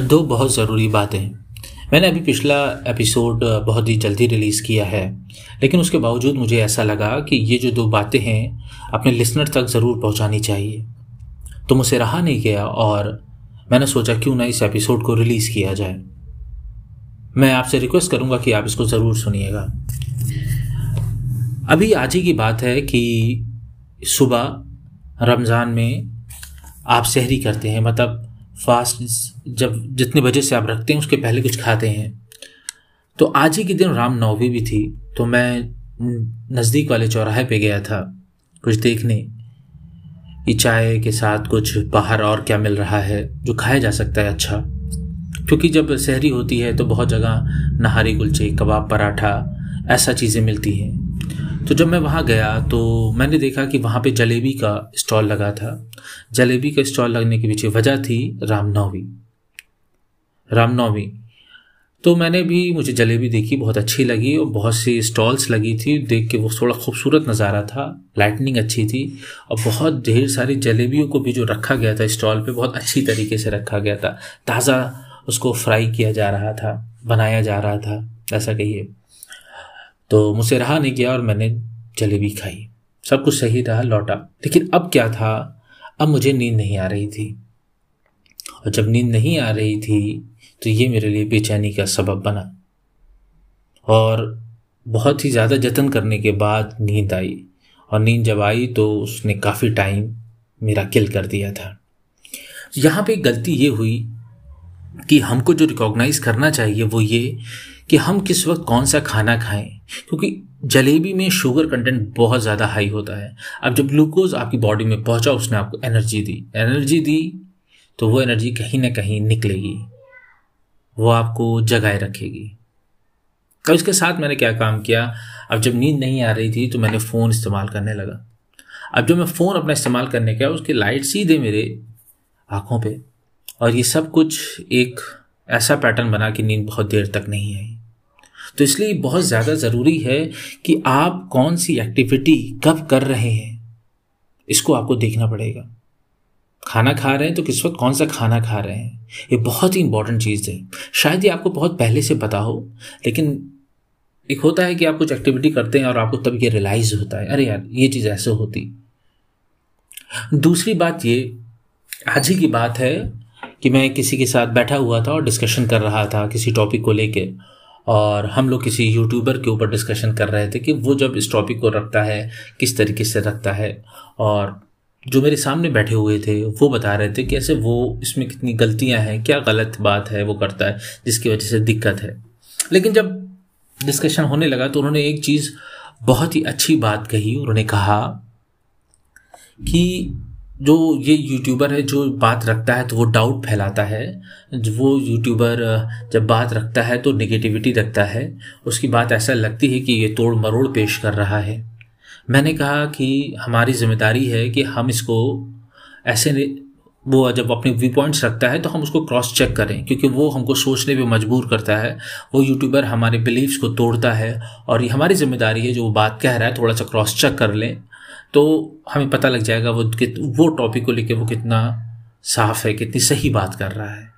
दो बहुत ज़रूरी बातें। मैंने अभी पिछला एपिसोड बहुत ही जल्दी रिलीज़ किया है, लेकिन उसके बावजूद मुझे ऐसा लगा कि ये जो दो बातें हैं, अपने लिसनर तक ज़रूर पहुंचानी चाहिए। तो मुझसे रहा नहीं गया और मैंने सोचा क्यों ना इस एपिसोड को रिलीज़ किया जाए। मैं आपसे रिक्वेस्ट करूँगा कि आप इसको ज़रूर सुनिएगा। अभी आज ही की बात है कि सुबह रमज़ान में आप सहरी करते हैं मतलब फास्ट जब जितने बजे से आप रखते हैं, उसके पहले कुछ खाते हैं। तो आज ही के दिन रामनवमी भी थी तो मैं नज़दीक वाले चौराहे पे गया था, कुछ देखने। कि चाय के साथ कुछ बाहर और क्या मिल रहा है, जो खाया जा सकता है अच्छा। क्योंकि जब शहरी होती है तो बहुत जगह नहारी कुलचे, कबाब पराठा, ऐसा चीज़ें मिलती हैं। तो जब मैं वहाँ गया तो मैंने देखा कि वहाँ पे जलेबी का स्टॉल लगा था। जलेबी का स्टॉल लगने के पीछे वजह थी रामनवमी। रामनवमी। तो मैंने भी, मुझे जलेबी देखी, बहुत अच्छी लगी और बहुत सी स्टॉल्स लगी थी, देख के वो थोड़ा खूबसूरत नज़ारा था, लाइटनिंग अच्छी थी और बहुत ढेर सारी जलेबियों को भी जो रखा गया था स्टॉल पे, बहुत अच्छी तरीके से रखा गया था। ताज़ा उसको फ्राई किया जा रहा था, बनाया जा रहा था, ऐसा कहिए। तो मुझसे रहा नहीं गया और मैंने जलेबी खाई। सब कुछ सही रहा, लौटा। लेकिन अब क्या था? अब मुझे नींद नहीं आ रही थी। और जब नींद नहीं आ रही थी तो ये मेरे लिए बेचैनी का सबब बना। और बहुत ही ज़्यादा जतन करने के बाद नींद आई। और नींद जब आई तो उसने काफ़ी टाइम मेरा किल कर दिया था। यहाँ पे गलती ये हुई कि हमको जो रिकॉग्नाइज करना चाहिए वो ये कि हम किस वक्त कौन सा खाना खाएँ। क्योंकि जलेबी में शुगर कंटेंट बहुत ज़्यादा हाई होता है। अब जब ग्लूकोज आपकी बॉडी में पहुँचा, उसने आपको एनर्जी दी। एनर्जी दी तो वो एनर्जी कहीं ना कहीं निकलेगी। वो आपको जगाए रखेगी। तो इसके साथ मैंने क्या काम किया? अब जब नींद नहीं आ रही थी तो मैंने फ़ोन इस्तेमाल करने लगा। अब जब मैं फ़ोन अपना इस्तेमाल करने गया, उसकी लाइट सीधे मेरे आँखों पे और ये सब कुछ एक ऐसा पैटर्न बना कि नींद बहुत देर तक नहीं आई। तो इसलिए बहुत ज़्यादा ज़रूरी है कि आप कौन सी एक्टिविटी कब कर रहे हैं, इसको आपको देखना पड़ेगा। खाना खा रहे हैं तो किस वक्त कौन सा खाना खा रहे हैं, ये बहुत ही इंपॉर्टेंट चीज़ है। शायद ये आपको बहुत पहले से पता हो, लेकिन एक होता है कि आप कुछ एक्टिविटी करते हैं और आपको तब ये रियलाइज़ होता है, अरे यार, ये चीज़ ऐसे होती। दूसरी बात ये, आज ही की बात है कि मैं किसी के साथ बैठा हुआ था और डिस्कशन कर रहा था किसी टॉपिक को लेके और हम लोग किसी यूट्यूबर के ऊपर डिस्कशन कर रहे थे कि वो जब इस टॉपिक को रखता है, किस तरीके से रखता है और जो मेरे सामने बैठे हुए थे, वो बता रहे थे कि ऐसे वो इसमें कितनी गलतियाँ हैं, क्या गलत बात है, वो करता है, जिसकी वजह से दिक्कत है। लेकिन जब डिस्कशन होने लगा तो उन्होंने एक चीज़ बहुत ही अच्छी बात कही। उन्होंने कहा कि जो ये यूट्यूबर है, जो बात रखता है तो वो डाउट फैलाता है। वो यूट्यूबर जब बात रखता है तो निगेटिविटी रखता है। उसकी बात ऐसा लगती है कि ये तोड़ मरोड़ पेश कर रहा है। मैंने कहा कि हमारी ज़िम्मेदारी है कि हम इसको ऐसे वो जब अपने व्यू पॉइंट्स रखता है तो हम उसको क्रॉस चेक करें, क्योंकि वो हमको सोचने पे मजबूर करता है। वो यूट्यूबर हमारे बिलीव्स को तोड़ता है और ये हमारी ज़िम्मेदारी है जो वो बात कह रहा है, थोड़ा सा क्रॉस चेक कर लें। तो हमें पता लग जाएगा वो कित, वो टॉपिक को लेके वो कितना साफ़ है, कितनी सही बात कर रहा है।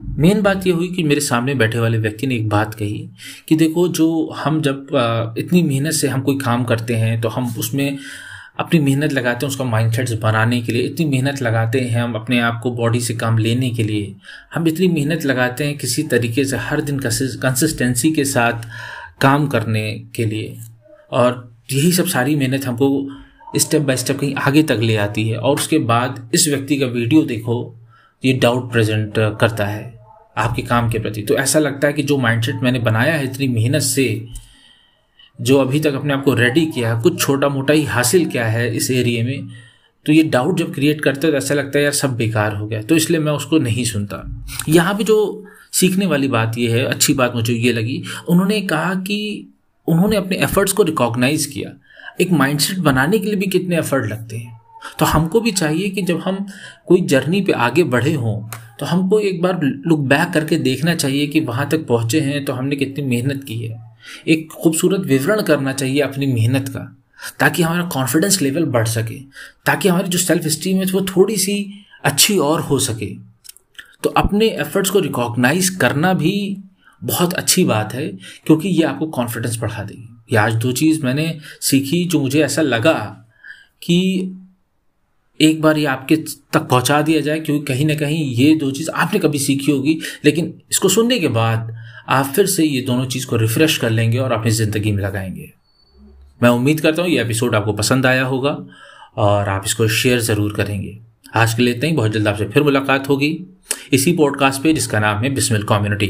मेन बात ये हुई कि मेरे सामने बैठे वाले व्यक्ति ने एक बात कही कि देखो जो हम जब इतनी मेहनत से हम कोई काम करते हैं तो हम उसमें अपनी मेहनत लगाते हैं उसका माइंड बनाने के लिए। इतनी मेहनत लगाते हैं हम अपने आप को बॉडी से काम लेने के लिए। हम इतनी मेहनत लगाते हैं किसी तरीके से हर दिन कंसिस्टेंसी के साथ काम करने के लिए। और यही सब सारी मेहनत हमको स्टेप बाय स्टेप कहीं आगे तक ले आती है। और उसके बाद इस व्यक्ति का वीडियो देखो, ये डाउट प्रेजेंट करता है आपके काम के प्रति। तो ऐसा लगता है कि जो माइंडसेट मैंने बनाया है इतनी मेहनत से, जो अभी तक अपने आप को रेडी किया है कुछ छोटा मोटा ही हासिल किया है इस एरिए में तो ये डाउट जब क्रिएट करते हो तो ऐसा लगता है, यार, सब बेकार हो गया। तो इसलिए मैं उसको नहीं सुनता। यहाँ पे जो सीखने वाली बात ये है, अच्छी बात मुझे ये लगी, उन्होंने कहा कि उन्होंने अपने एफर्ट्स को रिकॉग्नाइज किया। एक माइंडसेट बनाने के लिए भी कितने एफर्ट लगते हैं। तो हमको भी चाहिए कि जब हम कोई जर्नी पे आगे बढ़े हों तो हमको एक बार लुक बैक करके देखना चाहिए कि वहाँ तक पहुँचे हैं तो हमने कितनी मेहनत की है। एक खूबसूरत विवरण करना चाहिए अपनी मेहनत का, ताकि हमारा कॉन्फिडेंस लेवल बढ़ सके, ताकि हमारी जो सेल्फ स्टीम है, वो थोड़ी सी अच्छी और हो सके। तो अपने एफर्ट्स को रिकॉग्नाइज करना भी बहुत अच्छी बात है, क्योंकि ये आपको कॉन्फिडेंस बढ़ा देगी। ये आज दो चीज़ मैंने सीखी जो मुझे ऐसा लगा कि एक बार ये आपके तक पहुँचा दिया जाए, क्योंकि कहीं ना कहीं ये दो चीज़ आपने कभी सीखी होगी, लेकिन इसको सुनने के बाद आप फिर से ये दोनों चीज़ को रिफ्रेश कर लेंगे और अपनी ज़िंदगी में लगाएँगे। मैं उम्मीद करता हूँ ये एपिसोड आपको पसंद आया होगा और आप इसको शेयर ज़रूर करेंगे। आज के लिए इतना ही, बहुत जल्द आपसे फिर मुलाकात होगी। इसी पॉडकास्ट पे, जिसका नाम है बिस्मिल कम्युनिटी